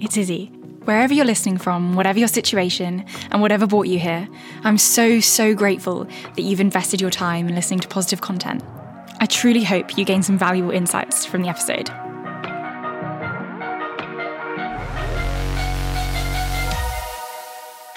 it's Izzie. Wherever you're listening from, whatever your situation, and whatever brought you here, I'm so, so grateful that you've invested your time in listening to positive content. I truly hope you gain some valuable insights from the episode.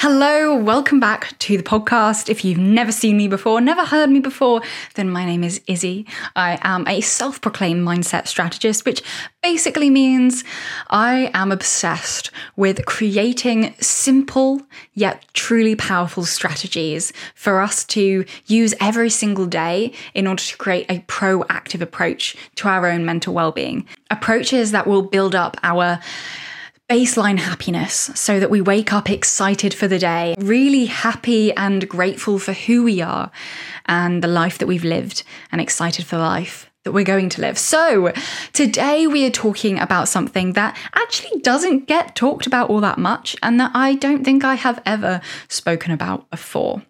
Hello, welcome back to the podcast. If you've never seen me before, never heard me before, then my name is Izzie. I am a self proclaimed mindset strategist, which basically means I am obsessed with creating simple yet truly powerful strategies for us to use every single day in order to create a proactive approach to our own mental well being. Approaches that will build up our baseline happiness so that we wake up excited for the day, really happy and grateful for who we are and the life that we've lived, and excited for the life that we're going to live. So, today we are talking about something that actually doesn't get talked about all that much and that I don't think I have ever spoken about before.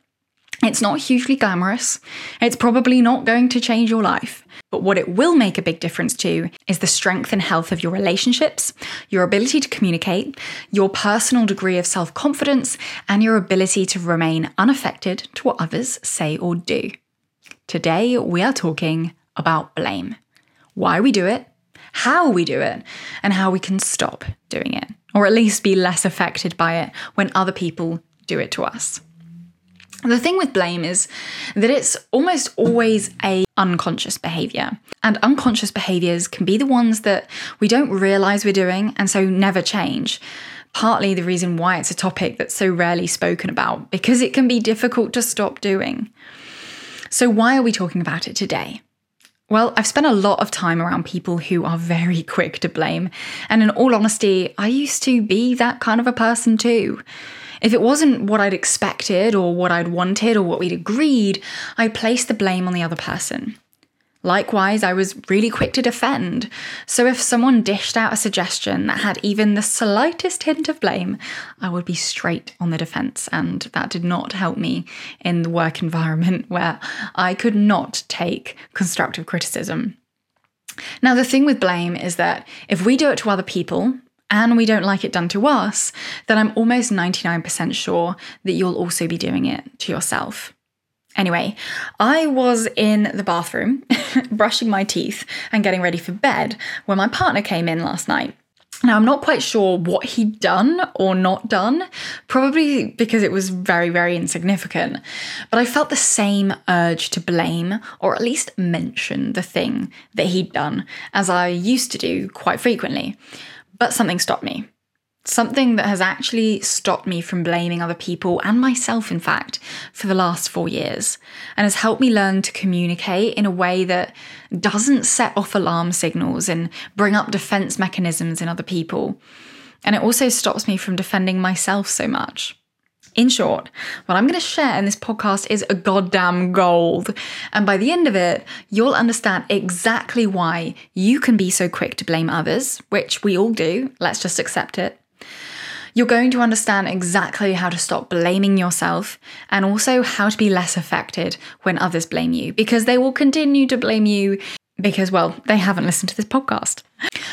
It's not hugely glamorous. It's probably not going to change your life. But what it will make a big difference to is the strength and health of your relationships, your ability to communicate, your personal degree of self confidence, and your ability to remain unaffected to what others say or do. Today, we are talking about blame why we do it, how we do it, and how we can stop doing it, or at least be less affected by it when other people do it to us. The thing with blame is that it's almost always a unconscious behavior. And unconscious behaviors can be the ones that we don't realize we're doing and so never change. Partly the reason why it's a topic that's so rarely spoken about because it can be difficult to stop doing. So why are we talking about it today? Well, I've spent a lot of time around people who are very quick to blame. And in all honesty, I used to be that kind of a person too. If it wasn't what I'd expected or what I'd wanted or what we'd agreed, I placed the blame on the other person. Likewise, I was really quick to defend. So if someone dished out a suggestion that had even the slightest hint of blame, I would be straight on the defense. And that did not help me in the work environment where I could not take constructive criticism. Now, the thing with blame is that if we do it to other people, and we don't like it done to us, then I'm almost 99% sure that you'll also be doing it to yourself. Anyway, I was in the bathroom brushing my teeth and getting ready for bed when my partner came in last night. Now, I'm not quite sure what he'd done or not done, probably because it was very, very insignificant. But I felt the same urge to blame or at least mention the thing that he'd done, as I used to do quite frequently. But something stopped me. Something that has actually stopped me from blaming other people and myself, in fact, for the last four years, and has helped me learn to communicate in a way that doesn't set off alarm signals and bring up defense mechanisms in other people. And it also stops me from defending myself so much. In short, what I'm going to share in this podcast is a goddamn gold. And by the end of it, you'll understand exactly why you can be so quick to blame others, which we all do. Let's just accept it. You're going to understand exactly how to stop blaming yourself and also how to be less affected when others blame you because they will continue to blame you because, well, they haven't listened to this podcast.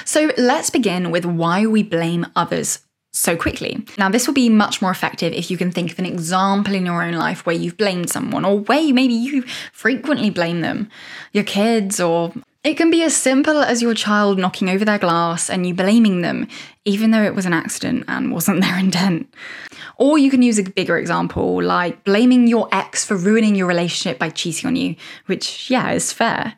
So let's begin with why we blame others so quickly. Now, this will be much more effective if you can think of an example in your own life where you've blamed someone or where maybe you frequently blame them, your kids, or it can be as simple as your child knocking over their glass and you blaming them, even though it was an accident and wasn't their intent. Or you can use a bigger example, like blaming your ex for ruining your relationship by cheating on you, which, yeah, is fair.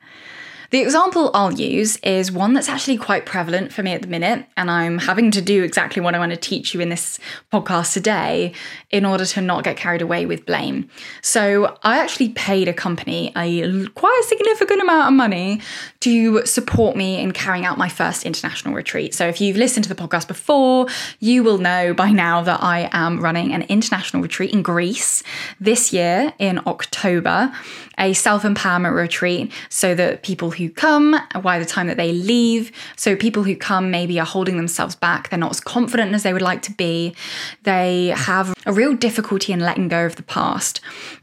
The example I'll use is one that's actually quite prevalent for me at the minute, and I'm having to do exactly what I want to teach you in this podcast today in order to not get carried away with blame. So, I actually paid a company a quite a significant amount of money to support me in carrying out my first international retreat. So, if you've listened to the podcast before, you will know by now that I am running an international retreat in Greece this year in October, a self empowerment retreat so that people who come, by the time that they leave. So people who come maybe are holding themselves back, they're not as confident as they would like to be, they have a real difficulty in letting go of the past,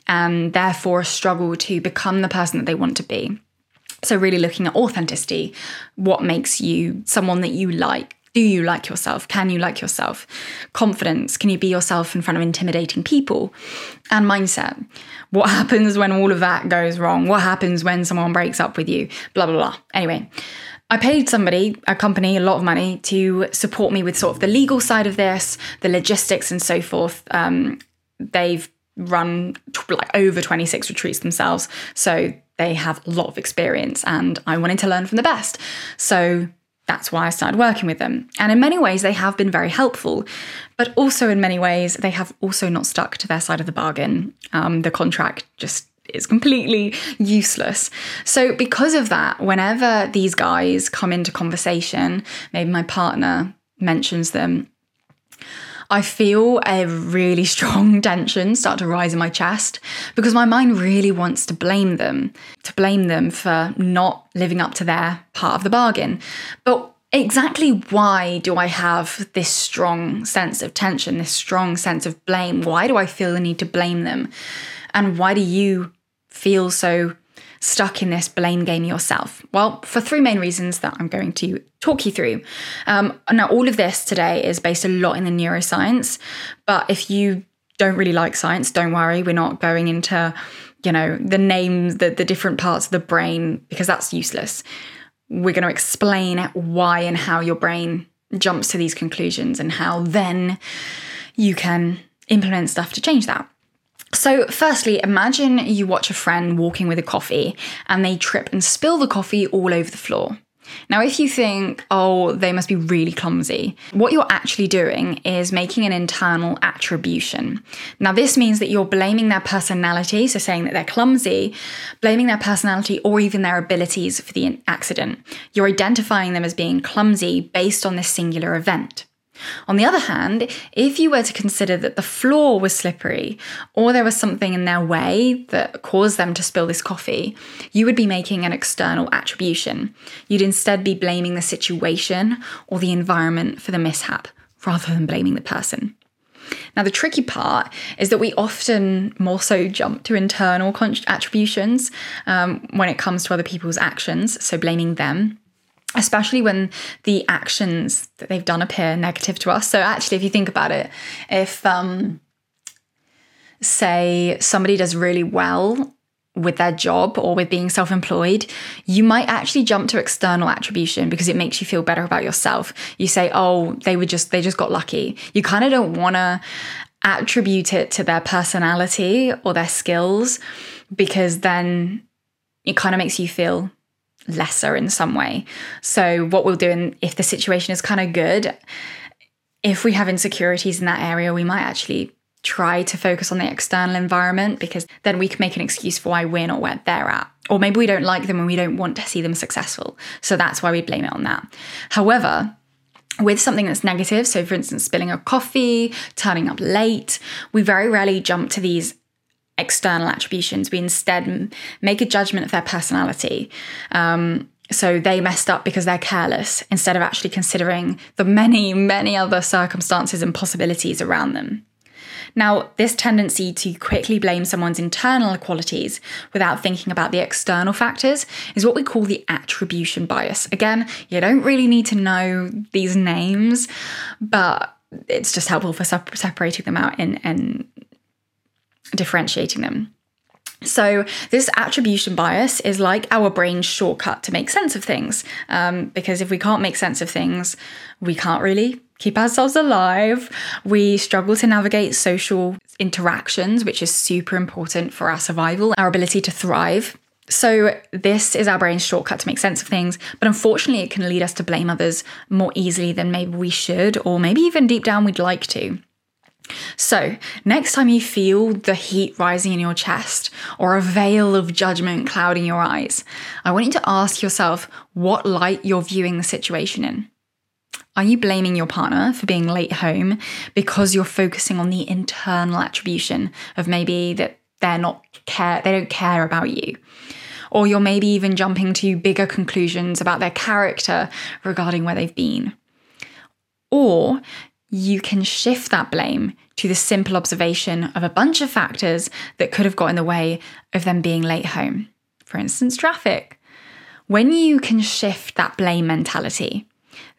and therefore struggle to become the person that they want to be. So, really looking at authenticity, what makes you someone that you like Do you like yourself? Can you like yourself? Confidence. Can you be yourself in front of intimidating people? And mindset. What happens when all of that goes wrong? What happens when someone breaks up with you? Blah, blah, blah. Anyway, I paid somebody, a company, a lot of money to support me with sort of the legal side of this, the logistics, and so forth. Um, they've run like over 26 retreats themselves. So they have a lot of experience, and I wanted to learn from the best. So that's why I started working with them. And in many ways, they have been very helpful, but also in many ways, they have also not stuck to their side of the bargain. Um, the contract just is completely useless. So, because of that, whenever these guys come into conversation, maybe my partner mentions them, I feel a really strong tension start to rise in my chest because my mind really wants to blame them, to blame them for not living up to their part of the bargain. But exactly why do I have this strong sense of tension, this strong sense of blame? Why do I feel the need to blame them? And why do you feel so stuck in this blame game yourself? Well, for three main reasons that I'm going to talk you through. Um, now, all of this today is based a lot in the neuroscience, but if you don't really like science, don't worry. We're not going into, you know, the names, the, the different parts of the brain, because that's useless. We're going to explain why and how your brain jumps to these conclusions and how then you can implement stuff to change that. So, firstly, imagine you watch a friend walking with a coffee and they trip and spill the coffee all over the floor. Now, if you think, oh, they must be really clumsy, what you're actually doing is making an internal attribution. Now, this means that you're blaming their personality, so saying that they're clumsy, blaming their personality or even their abilities for the accident. You're identifying them as being clumsy based on this singular event. On the other hand, if you were to consider that the floor was slippery or there was something in their way that caused them to spill this coffee, you would be making an external attribution. You'd instead be blaming the situation or the environment for the mishap rather than blaming the person. Now, the tricky part is that we often more so jump to internal attributions um, when it comes to other people's actions, so blaming them especially when the actions that they've done appear negative to us. So actually, if you think about it, if um, say somebody does really well with their job or with being self-employed, you might actually jump to external attribution because it makes you feel better about yourself. You say, "Oh, they were just they just got lucky." You kind of don't want to attribute it to their personality or their skills because then it kind of makes you feel lesser in some way. So, what we'll do, in, if the situation is kind of good, if we have insecurities in that area, we might actually try to focus on the external environment because then we can make an excuse for why we're not where they're at. Or maybe we don't like them and we don't want to see them successful. So that's why we blame it on that. However, with something that's negative, so for instance, spilling a coffee, turning up late, we very rarely jump to these external attributions. We instead make a judgment of their personality. Um, so they messed up because they're careless instead of actually considering the many, many other circumstances and possibilities around them. Now, this tendency to quickly blame someone's internal qualities without thinking about the external factors is what we call the attribution bias. Again, you don't really need to know these names, but it's just helpful for separating them out and, and differentiating them. So, this attribution bias is like our brain's shortcut to make sense of things. Um, because if we can't make sense of things, we can't really keep ourselves alive. We struggle to navigate social interactions, which is super important for our survival, our ability to thrive. So, this is our brain's shortcut to make sense of things, but unfortunately, it can lead us to blame others more easily than maybe we should, or maybe even deep down we'd like to. So, next time you feel the heat rising in your chest or a veil of judgment clouding your eyes, I want you to ask yourself what light you're viewing the situation in. Are you blaming your partner for being late home because you're focusing on the internal attribution of maybe that they're not care they don't care about you? Or you're maybe even jumping to bigger conclusions about their character regarding where they've been. Or you can shift that blame to the simple observation of a bunch of factors that could have got in the way of them being late home. For instance, traffic. When you can shift that blame mentality,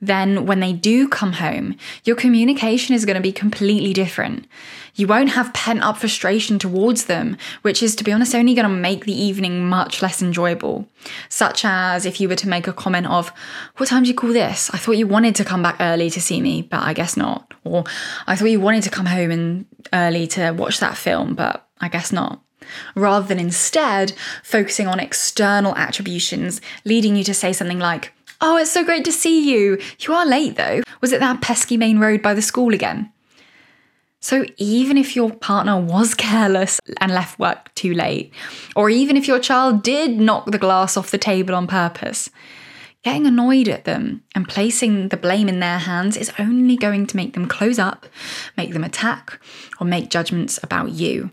then when they do come home, your communication is going to be completely different. You won't have pent up frustration towards them, which is, to be honest, only going to make the evening much less enjoyable. Such as if you were to make a comment of, What time do you call this? I thought you wanted to come back early to see me, but I guess not. Or I thought you wanted to come home and early to watch that film, but I guess not rather than instead focusing on external attributions, leading you to say something like, Oh, it's so great to see you. You are late though. Was it that pesky main road by the school again? So, even if your partner was careless and left work too late, or even if your child did knock the glass off the table on purpose, getting annoyed at them and placing the blame in their hands is only going to make them close up, make them attack, or make judgments about you.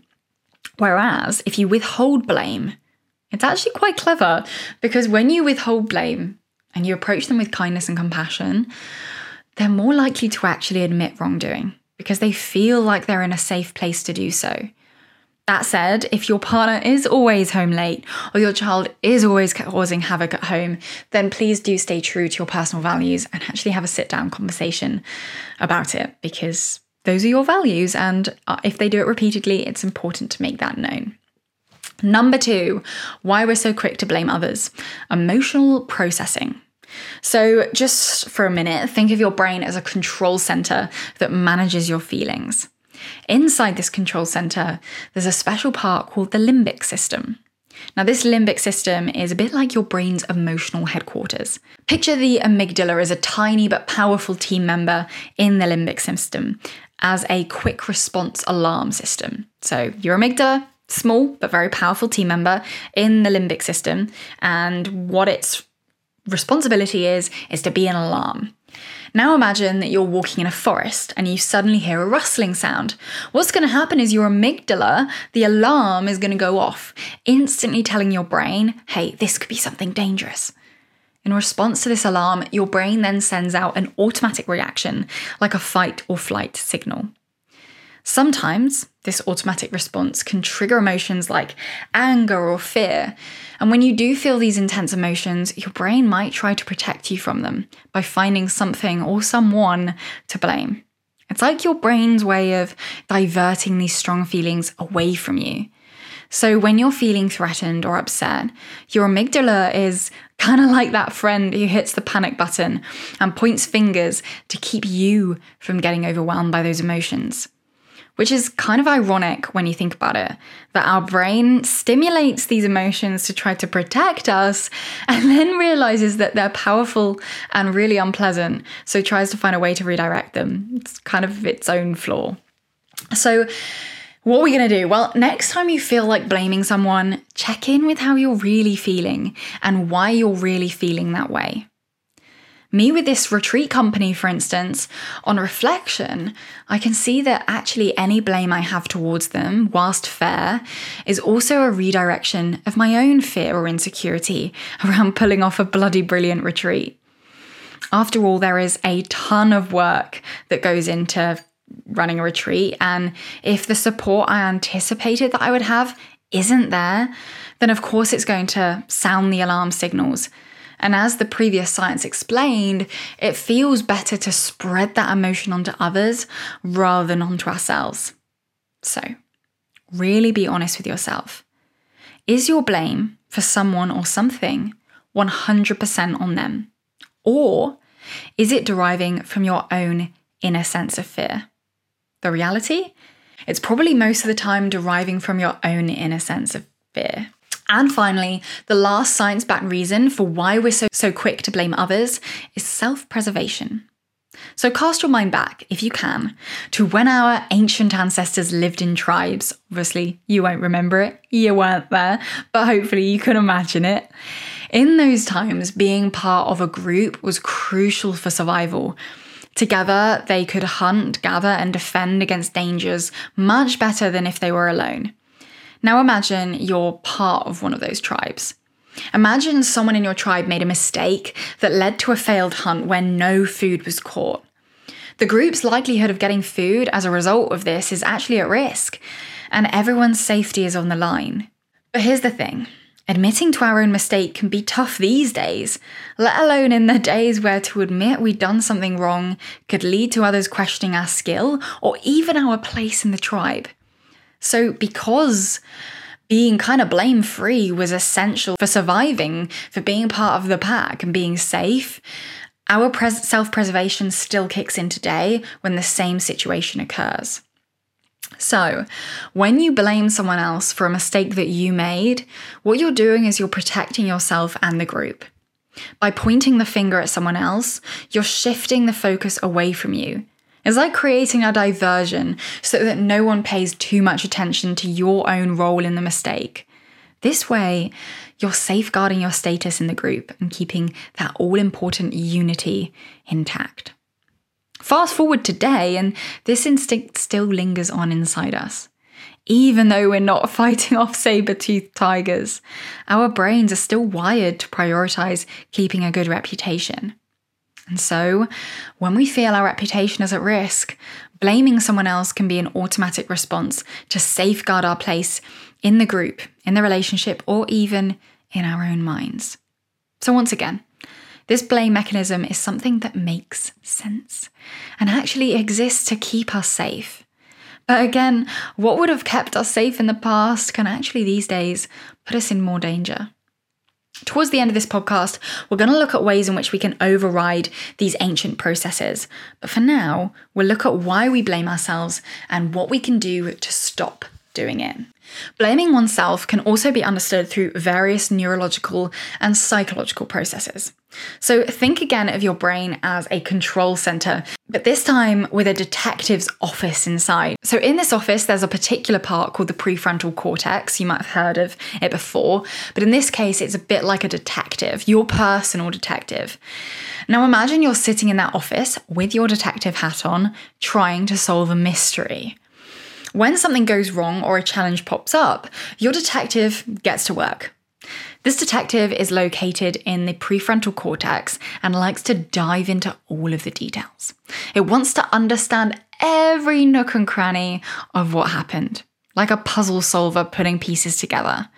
Whereas if you withhold blame, it's actually quite clever because when you withhold blame, and you approach them with kindness and compassion, they're more likely to actually admit wrongdoing because they feel like they're in a safe place to do so. That said, if your partner is always home late or your child is always causing havoc at home, then please do stay true to your personal values and actually have a sit down conversation about it because those are your values. And uh, if they do it repeatedly, it's important to make that known. Number two, why we're so quick to blame others emotional processing. So, just for a minute, think of your brain as a control center that manages your feelings. Inside this control center, there's a special part called the limbic system. Now, this limbic system is a bit like your brain's emotional headquarters. Picture the amygdala as a tiny but powerful team member in the limbic system as a quick response alarm system. So, your amygdala, small but very powerful team member in the limbic system, and what its responsibility is is to be an alarm. Now imagine that you're walking in a forest and you suddenly hear a rustling sound. What's going to happen is your amygdala, the alarm is going to go off, instantly telling your brain, hey, this could be something dangerous. In response to this alarm, your brain then sends out an automatic reaction, like a fight or flight signal. Sometimes this automatic response can trigger emotions like anger or fear. And when you do feel these intense emotions, your brain might try to protect you from them by finding something or someone to blame. It's like your brain's way of diverting these strong feelings away from you. So when you're feeling threatened or upset, your amygdala is kind of like that friend who hits the panic button and points fingers to keep you from getting overwhelmed by those emotions which is kind of ironic when you think about it that our brain stimulates these emotions to try to protect us and then realizes that they're powerful and really unpleasant, so tries to find a way to redirect them. It's kind of its own flaw. So, what are we going to do? Well, next time you feel like blaming someone, check in with how you're really feeling and why you're really feeling that way. Me with this retreat company, for instance, on reflection, I can see that actually any blame I have towards them, whilst fair, is also a redirection of my own fear or insecurity around pulling off a bloody brilliant retreat. After all, there is a ton of work that goes into running a retreat, and if the support I anticipated that I would have isn't there, then of course it's going to sound the alarm signals and as the previous science explained, it feels better to spread that emotion onto others rather than onto ourselves. So, really be honest with yourself. Is your blame for someone or something 100% on them? Or is it deriving from your own inner sense of fear? The reality? It's probably most of the time deriving from your own inner sense of fear. And finally, the last science backed reason for why we're so, so quick to blame others is self preservation. So cast your mind back, if you can, to when our ancient ancestors lived in tribes. Obviously, you won't remember it, you weren't there, but hopefully you can imagine it. In those times, being part of a group was crucial for survival. Together, they could hunt, gather, and defend against dangers much better than if they were alone. Now imagine you're part of one of those tribes. Imagine someone in your tribe made a mistake that led to a failed hunt where no food was caught. The group's likelihood of getting food as a result of this is actually at risk, and everyone's safety is on the line. But here's the thing Admitting to our own mistake can be tough these days, let alone in the days where to admit we'd done something wrong could lead to others questioning our skill or even our place in the tribe. So, because being kind of blame free was essential for surviving, for being part of the pack and being safe, our pres- self preservation still kicks in today when the same situation occurs. So, when you blame someone else for a mistake that you made, what you're doing is you're protecting yourself and the group. By pointing the finger at someone else, you're shifting the focus away from you. It's like creating a diversion so that no one pays too much attention to your own role in the mistake. This way, you're safeguarding your status in the group and keeping that all important unity intact. Fast forward today, and this instinct still lingers on inside us. Even though we're not fighting off saber toothed tigers, our brains are still wired to prioritize keeping a good reputation. And so, when we feel our reputation is at risk, blaming someone else can be an automatic response to safeguard our place in the group, in the relationship, or even in our own minds. So, once again, this blame mechanism is something that makes sense and actually exists to keep us safe. But again, what would have kept us safe in the past can actually these days put us in more danger. Towards the end of this podcast, we're going to look at ways in which we can override these ancient processes. But for now, we'll look at why we blame ourselves and what we can do to stop doing it. Blaming oneself can also be understood through various neurological and psychological processes. So think again of your brain as a control center, but this time with a detective's office inside. So in this office, there's a particular part called the prefrontal cortex. You might have heard of it before, but in this case, it's a bit like a detective, your personal detective. Now imagine you're sitting in that office with your detective hat on, trying to solve a mystery. When something goes wrong or a challenge pops up, your detective gets to work. This detective is located in the prefrontal cortex and likes to dive into all of the details. It wants to understand every nook and cranny of what happened, like a puzzle solver putting pieces together.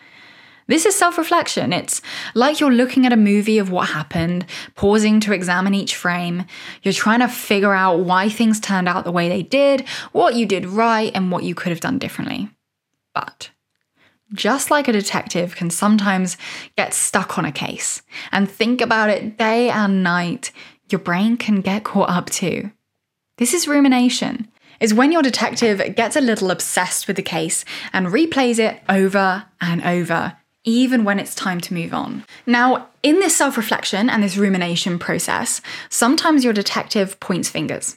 This is self reflection. It's like you're looking at a movie of what happened, pausing to examine each frame. You're trying to figure out why things turned out the way they did, what you did right, and what you could have done differently. But just like a detective can sometimes get stuck on a case and think about it day and night, your brain can get caught up too. This is rumination. Is when your detective gets a little obsessed with the case and replays it over and over, even when it's time to move on. Now, in this self reflection and this rumination process, sometimes your detective points fingers.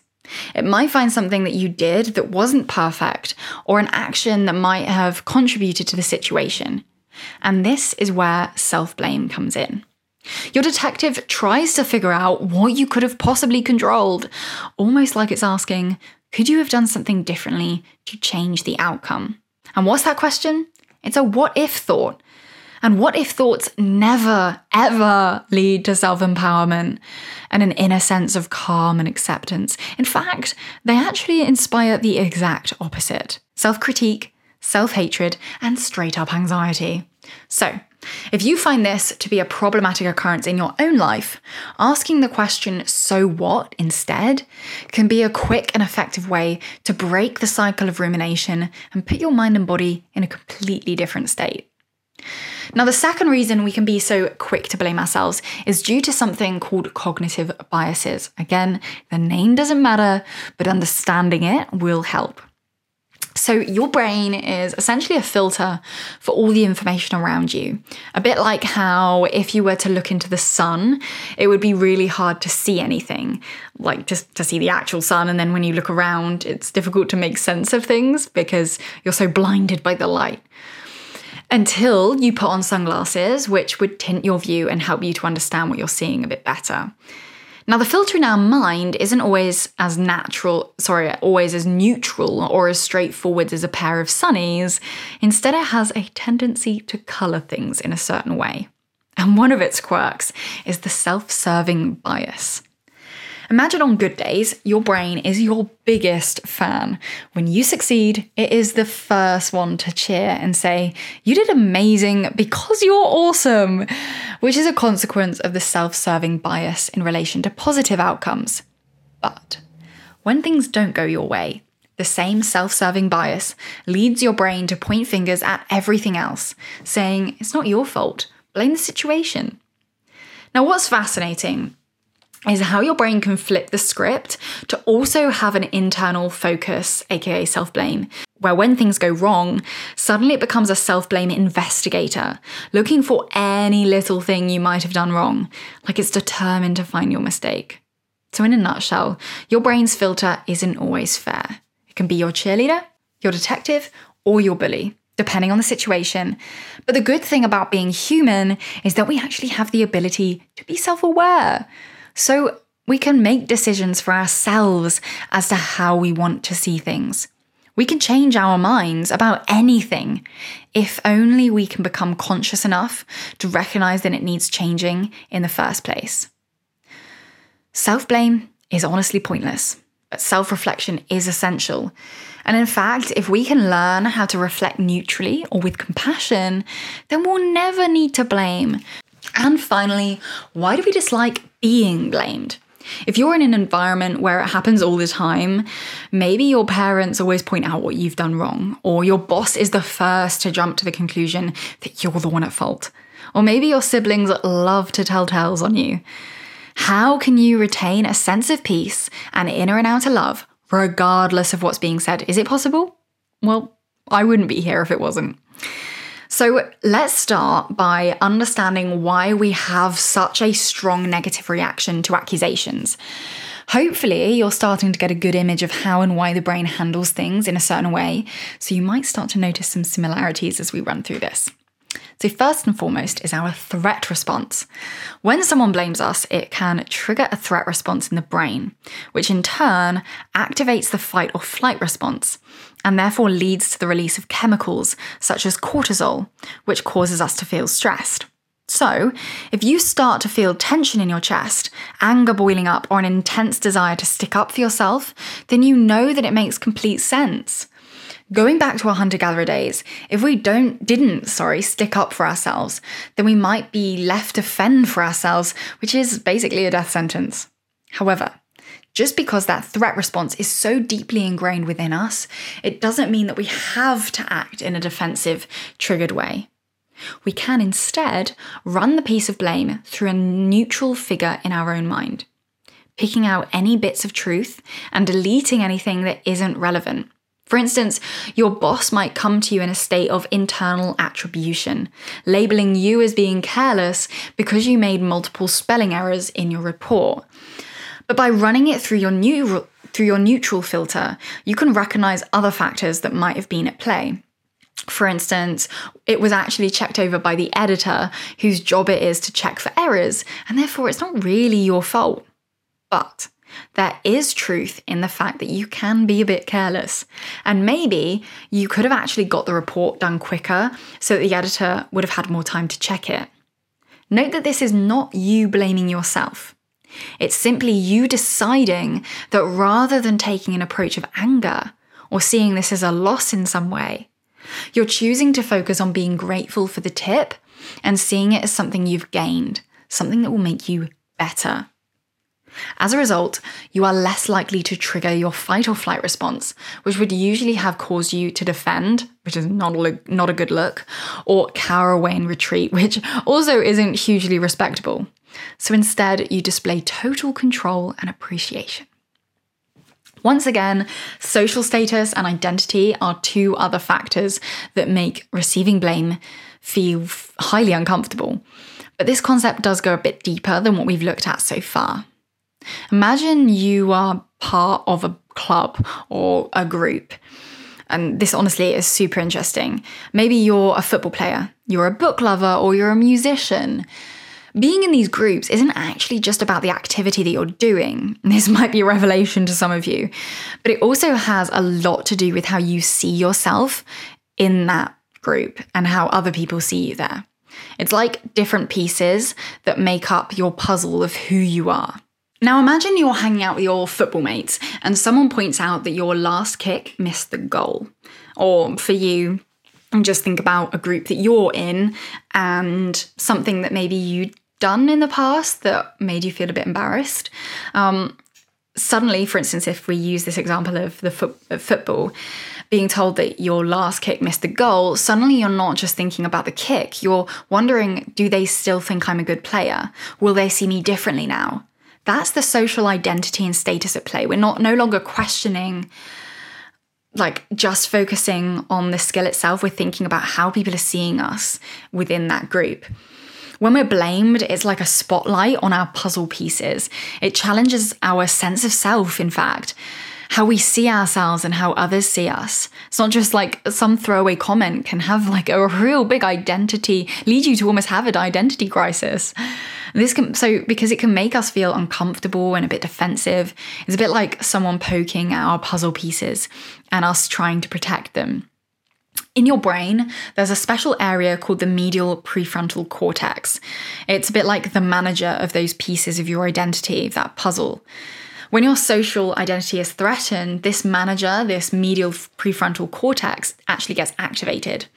It might find something that you did that wasn't perfect or an action that might have contributed to the situation. And this is where self blame comes in. Your detective tries to figure out what you could have possibly controlled, almost like it's asking, could you have done something differently to change the outcome? And what's that question? It's a what if thought and what if thoughts never, ever lead to self empowerment and an inner sense of calm and acceptance? In fact, they actually inspire the exact opposite self critique, self hatred, and straight up anxiety. So, if you find this to be a problematic occurrence in your own life, asking the question, so what, instead, can be a quick and effective way to break the cycle of rumination and put your mind and body in a completely different state. Now, the second reason we can be so quick to blame ourselves is due to something called cognitive biases. Again, the name doesn't matter, but understanding it will help. So, your brain is essentially a filter for all the information around you. A bit like how, if you were to look into the sun, it would be really hard to see anything, like just to see the actual sun. And then when you look around, it's difficult to make sense of things because you're so blinded by the light until you put on sunglasses, which would tint your view and help you to understand what you're seeing a bit better. Now, the filter in our mind isn't always as natural, sorry, always as neutral or as straightforward as a pair of sunnies. Instead, it has a tendency to colour things in a certain way. And one of its quirks is the self serving bias. Imagine on good days, your brain is your biggest fan. When you succeed, it is the first one to cheer and say, You did amazing because you're awesome, which is a consequence of the self serving bias in relation to positive outcomes. But when things don't go your way, the same self serving bias leads your brain to point fingers at everything else, saying, It's not your fault, blame the situation. Now, what's fascinating is how your brain can flip the script to also have an internal focus, aka self blame, where when things go wrong, suddenly it becomes a self blame investigator, looking for any little thing you might have done wrong, like it's determined to find your mistake. So, in a nutshell, your brain's filter isn't always fair. It can be your cheerleader, your detective, or your bully depending on the situation. But the good thing about being human is that we actually have the ability to be self aware. So we can make decisions for ourselves as to how we want to see things. We can change our minds about anything if only we can become conscious enough to recognize that it needs changing in the first place. Self blame is honestly pointless, but self reflection is essential. And in fact, if we can learn how to reflect neutrally or with compassion, then we'll never need to blame. And finally, why do we dislike being blamed? If you're in an environment where it happens all the time, maybe your parents always point out what you've done wrong, or your boss is the first to jump to the conclusion that you're the one at fault, or maybe your siblings love to tell tales on you. How can you retain a sense of peace and inner and outer love, regardless of what's being said? Is it possible? Well, I wouldn't be here if it wasn't. So let's start by understanding why we have such a strong negative reaction to accusations. Hopefully, you're starting to get a good image of how and why the brain handles things in a certain way, so you might start to notice some similarities as we run through this. So, first and foremost is our threat response. When someone blames us, it can trigger a threat response in the brain, which in turn activates the fight or flight response and therefore leads to the release of chemicals such as cortisol, which causes us to feel stressed. So, if you start to feel tension in your chest, anger boiling up, or an intense desire to stick up for yourself, then you know that it makes complete sense. Going back to our hunter gatherer days, if we don't didn't, sorry, stick up for ourselves, then we might be left to fend for ourselves, which is basically a death sentence. However, just because that threat response is so deeply ingrained within us, it doesn't mean that we have to act in a defensive, triggered way. We can instead run the piece of blame through a neutral figure in our own mind, picking out any bits of truth and deleting anything that isn't relevant. For instance, your boss might come to you in a state of internal attribution, labeling you as being careless because you made multiple spelling errors in your report. But by running it through your new through your neutral filter, you can recognize other factors that might have been at play. For instance, it was actually checked over by the editor, whose job it is to check for errors, and therefore it's not really your fault. But there is truth in the fact that you can be a bit careless. And maybe you could have actually got the report done quicker so that the editor would have had more time to check it. Note that this is not you blaming yourself. It's simply you deciding that rather than taking an approach of anger or seeing this as a loss in some way, you're choosing to focus on being grateful for the tip and seeing it as something you've gained, something that will make you better. As a result, you are less likely to trigger your fight or flight response, which would usually have caused you to defend, which is not a, not a good look, or cower away and retreat, which also isn't hugely respectable. So instead, you display total control and appreciation. Once again, social status and identity are two other factors that make receiving blame feel highly uncomfortable. But this concept does go a bit deeper than what we've looked at so far. Imagine you are part of a club or a group. And this honestly is super interesting. Maybe you're a football player, you're a book lover, or you're a musician. Being in these groups isn't actually just about the activity that you're doing. This might be a revelation to some of you, but it also has a lot to do with how you see yourself in that group and how other people see you there. It's like different pieces that make up your puzzle of who you are. Now imagine you're hanging out with your football mates and someone points out that your last kick missed the goal. Or for you, just think about a group that you're in and something that maybe you'd done in the past that made you feel a bit embarrassed. Um, suddenly, for instance, if we use this example of the fo- of football, being told that your last kick missed the goal, suddenly you're not just thinking about the kick. You're wondering, do they still think I'm a good player? Will they see me differently now? That's the social identity and status at play. We're not no longer questioning like just focusing on the skill itself, we're thinking about how people are seeing us within that group. When we're blamed, it's like a spotlight on our puzzle pieces. It challenges our sense of self, in fact, how we see ourselves and how others see us. It's not just like some throwaway comment can have like a real big identity, lead you to almost have an identity crisis. This can so because it can make us feel uncomfortable and a bit defensive. It's a bit like someone poking at our puzzle pieces and us trying to protect them. In your brain, there's a special area called the medial prefrontal cortex. It's a bit like the manager of those pieces of your identity, that puzzle. When your social identity is threatened, this manager, this medial prefrontal cortex, actually gets activated.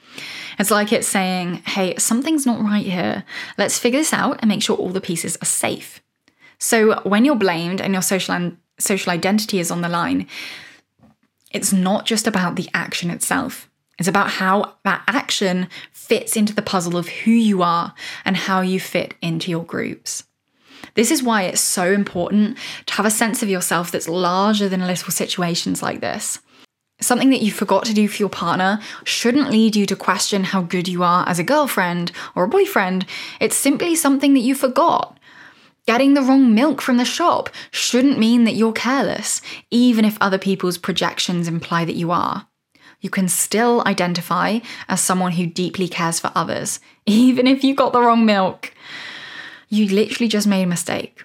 It's like it's saying, hey, something's not right here. Let's figure this out and make sure all the pieces are safe. So when you're blamed and your social, and social identity is on the line, it's not just about the action itself. It's about how that action fits into the puzzle of who you are and how you fit into your groups. This is why it's so important to have a sense of yourself that's larger than little situations like this. Something that you forgot to do for your partner shouldn't lead you to question how good you are as a girlfriend or a boyfriend. It's simply something that you forgot. Getting the wrong milk from the shop shouldn't mean that you're careless, even if other people's projections imply that you are. You can still identify as someone who deeply cares for others, even if you got the wrong milk. You literally just made a mistake.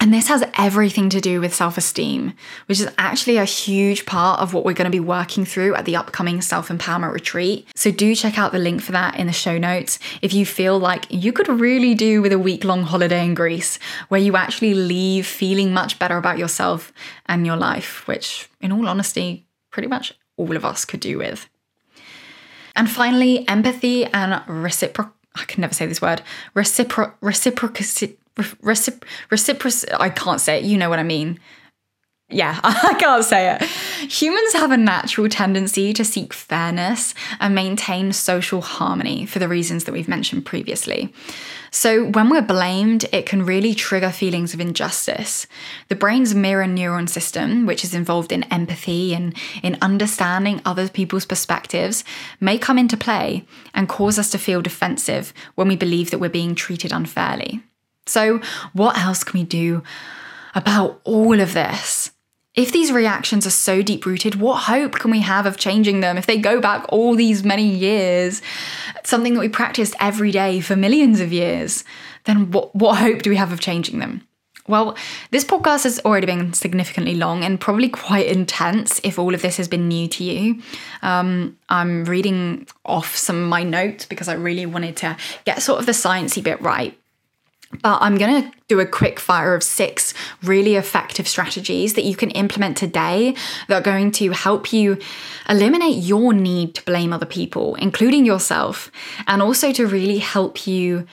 And this has everything to do with self esteem, which is actually a huge part of what we're going to be working through at the upcoming self empowerment retreat. So, do check out the link for that in the show notes if you feel like you could really do with a week long holiday in Greece where you actually leave feeling much better about yourself and your life, which, in all honesty, pretty much all of us could do with. And finally, empathy and reciprocal. I can never say this word. Recipro- reciprocity recipro- reciprocity. I can't say it. You know what I mean. Yeah, I can't say it. Humans have a natural tendency to seek fairness and maintain social harmony for the reasons that we've mentioned previously. So, when we're blamed, it can really trigger feelings of injustice. The brain's mirror neuron system, which is involved in empathy and in understanding other people's perspectives, may come into play and cause us to feel defensive when we believe that we're being treated unfairly. So, what else can we do about all of this? If these reactions are so deep rooted, what hope can we have of changing them if they go back all these many years? Something that we practiced every day for millions of years, then what, what hope do we have of changing them? Well, this podcast has already been significantly long and probably quite intense if all of this has been new to you. Um, I'm reading off some of my notes because I really wanted to get sort of the sciencey bit right. But I'm going to do a quick fire of six really effective strategies that you can implement today that are going to help you eliminate your need to blame other people, including yourself, and also to really help you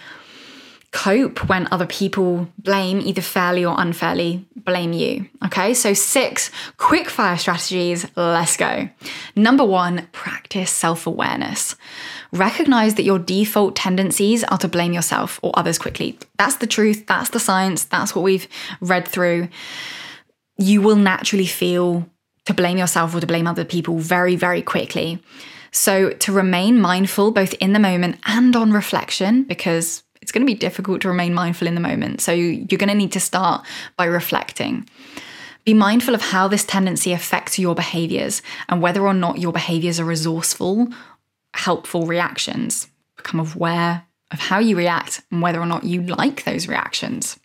cope when other people blame, either fairly or unfairly, blame you. Okay, so six quick fire strategies. Let's go. Number one, practice self awareness. Recognize that your default tendencies are to blame yourself or others quickly. That's the truth, that's the science, that's what we've read through. You will naturally feel to blame yourself or to blame other people very, very quickly. So, to remain mindful both in the moment and on reflection, because it's going to be difficult to remain mindful in the moment. So you're going to need to start by reflecting. Be mindful of how this tendency affects your behaviors and whether or not your behaviors are resourceful, helpful reactions. Become aware of how you react and whether or not you like those reactions.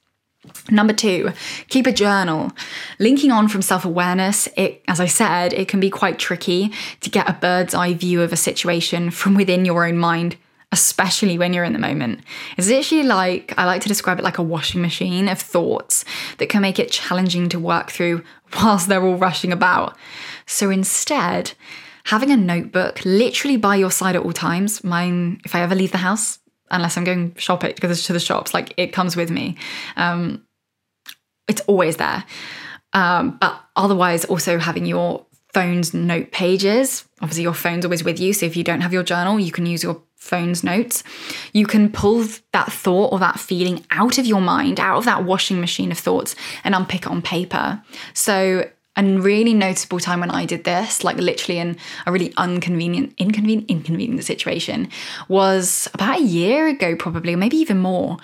Number two, keep a journal. Linking on from self awareness, as I said, it can be quite tricky to get a bird's eye view of a situation from within your own mind especially when you're in the moment. It's literally like, I like to describe it like a washing machine of thoughts that can make it challenging to work through whilst they're all rushing about. So instead, having a notebook literally by your side at all times, mine, if I ever leave the house, unless I'm going shopping because to the shops, like it comes with me. Um, it's always there. Um, but otherwise, also having your phone's note pages. Obviously, your phone's always with you. So if you don't have your journal, you can use your phone's notes. You can pull that thought or that feeling out of your mind, out of that washing machine of thoughts, and unpick it on paper. So a really noticeable time when I did this, like literally in a really inconvenient, inconvenient, inconvenient situation, was about a year ago, probably, or maybe even more,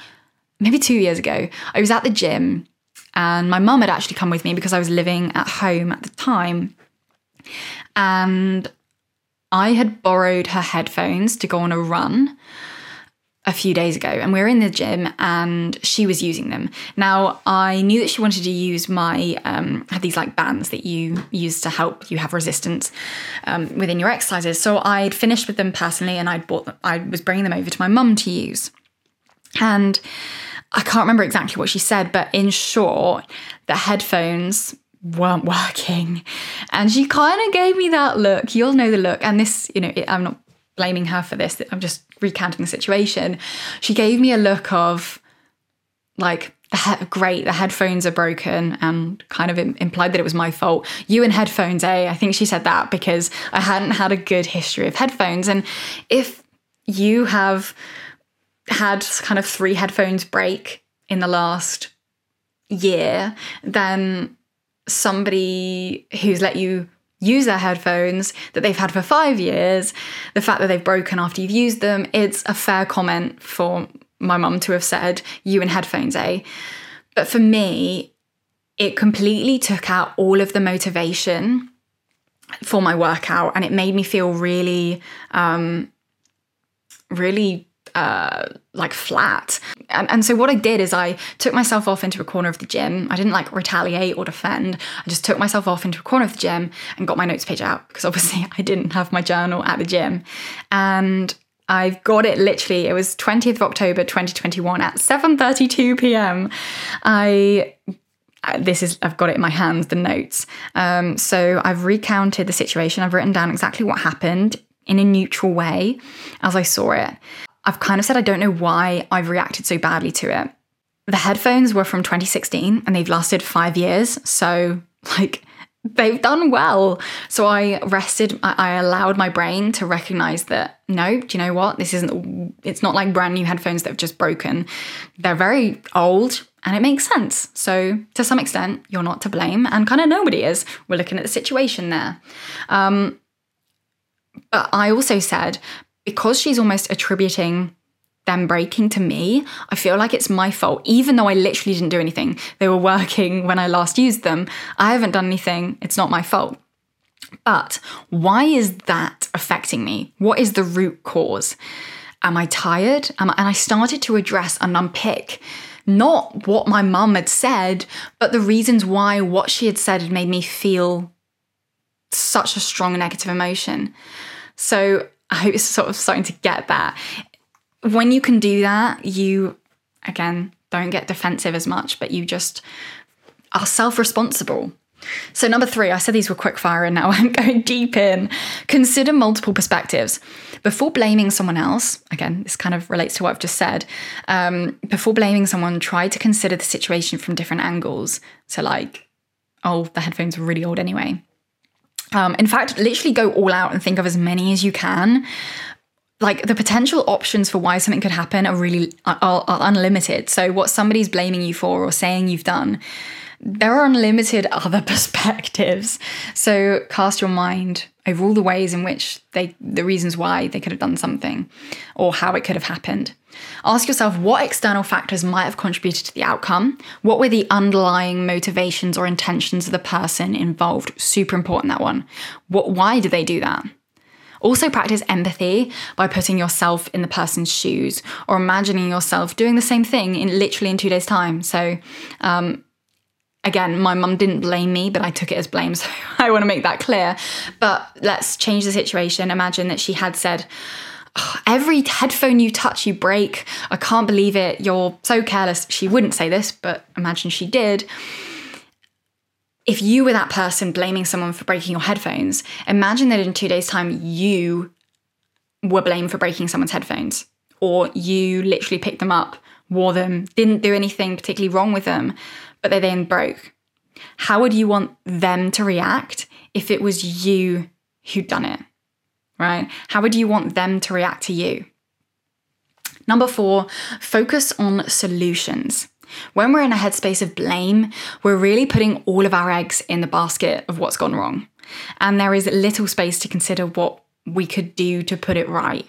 maybe two years ago. I was at the gym and my mum had actually come with me because I was living at home at the time. And I had borrowed her headphones to go on a run a few days ago and we were in the gym and she was using them. Now, I knew that she wanted to use my, um, had these like bands that you use to help you have resistance um, within your exercises. So I'd finished with them personally and I'd bought them, I was bringing them over to my mum to use. And I can't remember exactly what she said, but in short, the headphones weren't working. And she kind of gave me that look. You'll know the look. And this, you know, I'm not blaming her for this. I'm just recanting the situation. She gave me a look of like, great, the headphones are broken, and kind of implied that it was my fault. You and headphones, eh? I think she said that because I hadn't had a good history of headphones. And if you have had kind of three headphones break in the last year, then somebody who's let you use their headphones that they've had for five years, the fact that they've broken after you've used them, it's a fair comment for my mum to have said, you and headphones, eh? But for me, it completely took out all of the motivation for my workout and it made me feel really, um, really uh, like flat. And, and so what I did is I took myself off into a corner of the gym. I didn't like retaliate or defend. I just took myself off into a corner of the gym and got my notes page out because obviously I didn't have my journal at the gym. And I've got it literally. It was 20th of October 2021 at 7:32 p.m. I this is I've got it in my hands the notes. Um, so I've recounted the situation. I've written down exactly what happened in a neutral way as I saw it. I've kind of said I don't know why I've reacted so badly to it. The headphones were from 2016 and they've lasted five years. So, like, they've done well. So I rested, I allowed my brain to recognize that no, do you know what? This isn't, it's not like brand new headphones that have just broken. They're very old and it makes sense. So to some extent, you're not to blame and kind of nobody is. We're looking at the situation there. Um, but I also said, because she's almost attributing them breaking to me, I feel like it's my fault, even though I literally didn't do anything. They were working when I last used them. I haven't done anything. It's not my fault. But why is that affecting me? What is the root cause? Am I tired? Am I, and I started to address and unpick not what my mum had said, but the reasons why what she had said had made me feel such a strong negative emotion. So I hope it's sort of starting to get that. When you can do that, you, again, don't get defensive as much, but you just are self responsible. So, number three, I said these were quick fire and now I'm going deep in. Consider multiple perspectives. Before blaming someone else, again, this kind of relates to what I've just said. Um, before blaming someone, try to consider the situation from different angles. So, like, oh, the headphones are really old anyway. Um, in fact, literally go all out and think of as many as you can. Like the potential options for why something could happen are really are, are unlimited. So what somebody's blaming you for or saying you've done, there are unlimited other perspectives. So cast your mind over all the ways in which they, the reasons why they could have done something or how it could have happened. Ask yourself what external factors might have contributed to the outcome. What were the underlying motivations or intentions of the person involved? Super important, that one. What, why did they do that? Also, practice empathy by putting yourself in the person's shoes or imagining yourself doing the same thing in literally in two days' time. So, um, again, my mum didn't blame me, but I took it as blame. So I want to make that clear. But let's change the situation. Imagine that she had said, oh, every headphone you touch, you break. I can't believe it. You're so careless. She wouldn't say this, but imagine she did. If you were that person blaming someone for breaking your headphones, imagine that in two days' time, you were blamed for breaking someone's headphones, or you literally picked them up, wore them, didn't do anything particularly wrong with them, but they then broke. How would you want them to react if it was you who'd done it? right? How would you want them to react to you? Number four, focus on solutions. When we're in a headspace of blame, we're really putting all of our eggs in the basket of what's gone wrong. And there is little space to consider what we could do to put it right.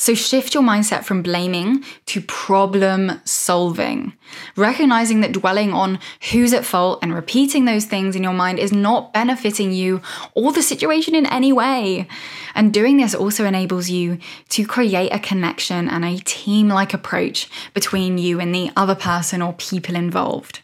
So shift your mindset from blaming to problem solving, recognizing that dwelling on who's at fault and repeating those things in your mind is not benefiting you or the situation in any way. And doing this also enables you to create a connection and a team like approach between you and the other person or people involved.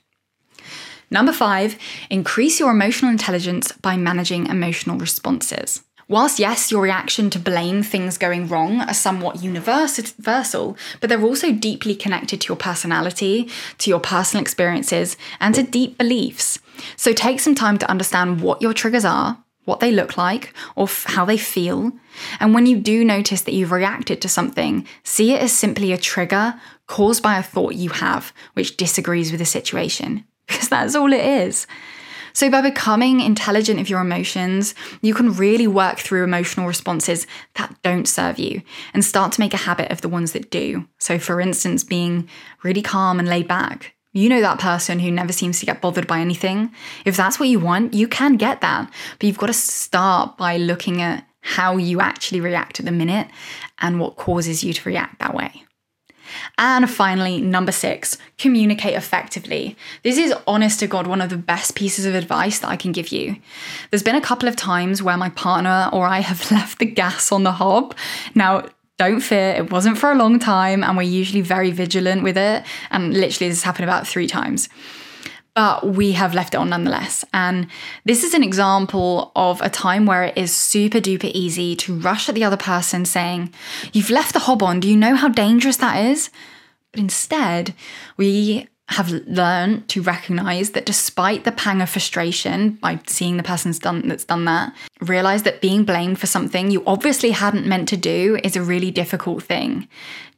Number five, increase your emotional intelligence by managing emotional responses. Whilst, yes, your reaction to blame things going wrong are somewhat universal, but they're also deeply connected to your personality, to your personal experiences, and to deep beliefs. So take some time to understand what your triggers are, what they look like, or f- how they feel. And when you do notice that you've reacted to something, see it as simply a trigger caused by a thought you have which disagrees with the situation, because that's all it is. So, by becoming intelligent of your emotions, you can really work through emotional responses that don't serve you and start to make a habit of the ones that do. So, for instance, being really calm and laid back. You know that person who never seems to get bothered by anything. If that's what you want, you can get that. But you've got to start by looking at how you actually react at the minute and what causes you to react that way. And finally, number six, communicate effectively. This is honest to God one of the best pieces of advice that I can give you. There's been a couple of times where my partner or I have left the gas on the hob. Now, don't fear, it wasn't for a long time, and we're usually very vigilant with it. And literally, this happened about three times but we have left it on nonetheless. And this is an example of a time where it is super duper easy to rush at the other person saying, You've left the hob on, do you know how dangerous that is? But instead, we have learned to recognize that despite the pang of frustration by seeing the person's done that's done that, realize that being blamed for something you obviously hadn't meant to do is a really difficult thing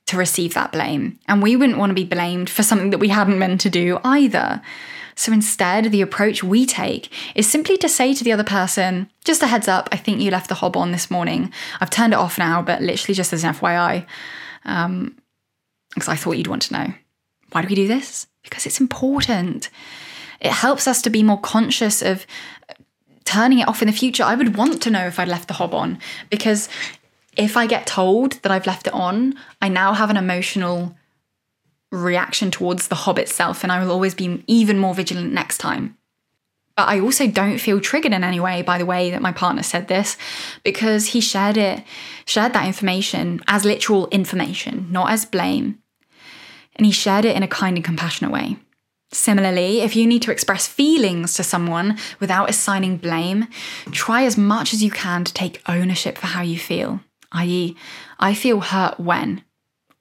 to receive that blame. And we wouldn't want to be blamed for something that we hadn't meant to do either. So instead, the approach we take is simply to say to the other person, just a heads up, I think you left the hob on this morning. I've turned it off now, but literally just as an FYI, um, because I thought you'd want to know. Why do we do this? Because it's important. It helps us to be more conscious of turning it off in the future. I would want to know if I'd left the hob on because if I get told that I've left it on, I now have an emotional reaction towards the hob itself, and I will always be even more vigilant next time. But I also don't feel triggered in any way by the way that my partner said this because he shared it, shared that information as literal information, not as blame. And he shared it in a kind and compassionate way. Similarly, if you need to express feelings to someone without assigning blame, try as much as you can to take ownership for how you feel, i.e., I feel hurt when,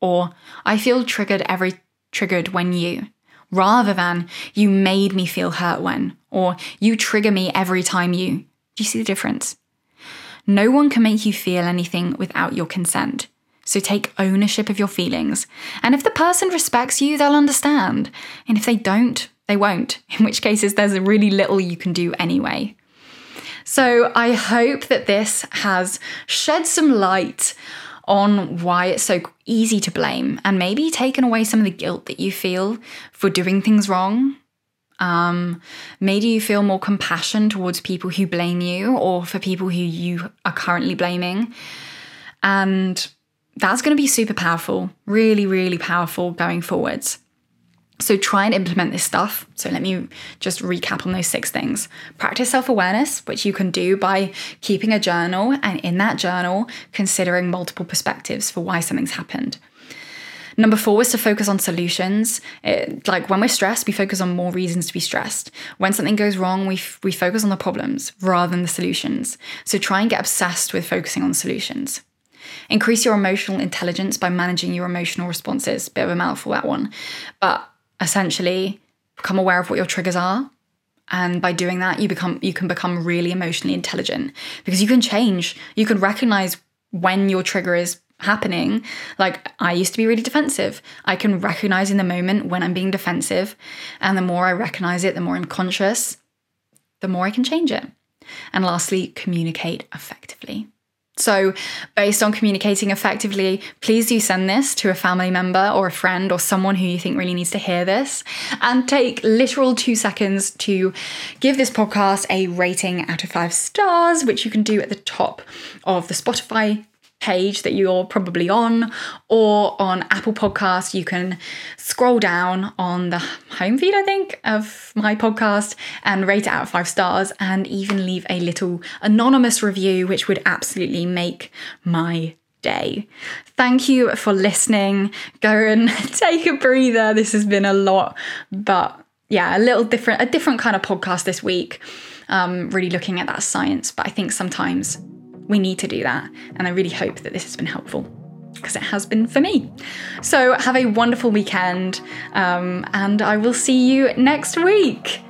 or I feel triggered every triggered when you, rather than you made me feel hurt when, or you trigger me every time you. Do you see the difference? No one can make you feel anything without your consent. So take ownership of your feelings. And if the person respects you, they'll understand. And if they don't, they won't, in which cases there's really little you can do anyway. So I hope that this has shed some light on why it's so easy to blame and maybe taken away some of the guilt that you feel for doing things wrong. Um, maybe you feel more compassion towards people who blame you or for people who you are currently blaming. And that's going to be super powerful, really, really powerful going forwards. So try and implement this stuff. So let me just recap on those six things. Practice self awareness, which you can do by keeping a journal and in that journal, considering multiple perspectives for why something's happened. Number four is to focus on solutions. It, like when we're stressed, we focus on more reasons to be stressed. When something goes wrong, we, f- we focus on the problems rather than the solutions. So try and get obsessed with focusing on solutions. Increase your emotional intelligence by managing your emotional responses. Bit of a mouthful, that one. But essentially, become aware of what your triggers are. And by doing that, you become you can become really emotionally intelligent because you can change. You can recognize when your trigger is happening. Like I used to be really defensive. I can recognize in the moment when I'm being defensive. And the more I recognize it, the more I'm conscious, the more I can change it. And lastly, communicate effectively. So, based on communicating effectively, please do send this to a family member or a friend or someone who you think really needs to hear this. And take literal two seconds to give this podcast a rating out of five stars, which you can do at the top of the Spotify page that you're probably on, or on Apple Podcasts, you can scroll down on the home feed, I think, of my podcast and rate it out five stars and even leave a little anonymous review, which would absolutely make my day. Thank you for listening. Go and take a breather. This has been a lot, but yeah, a little different, a different kind of podcast this week. Um, really looking at that science, but I think sometimes we need to do that. And I really hope that this has been helpful because it has been for me. So have a wonderful weekend, um, and I will see you next week.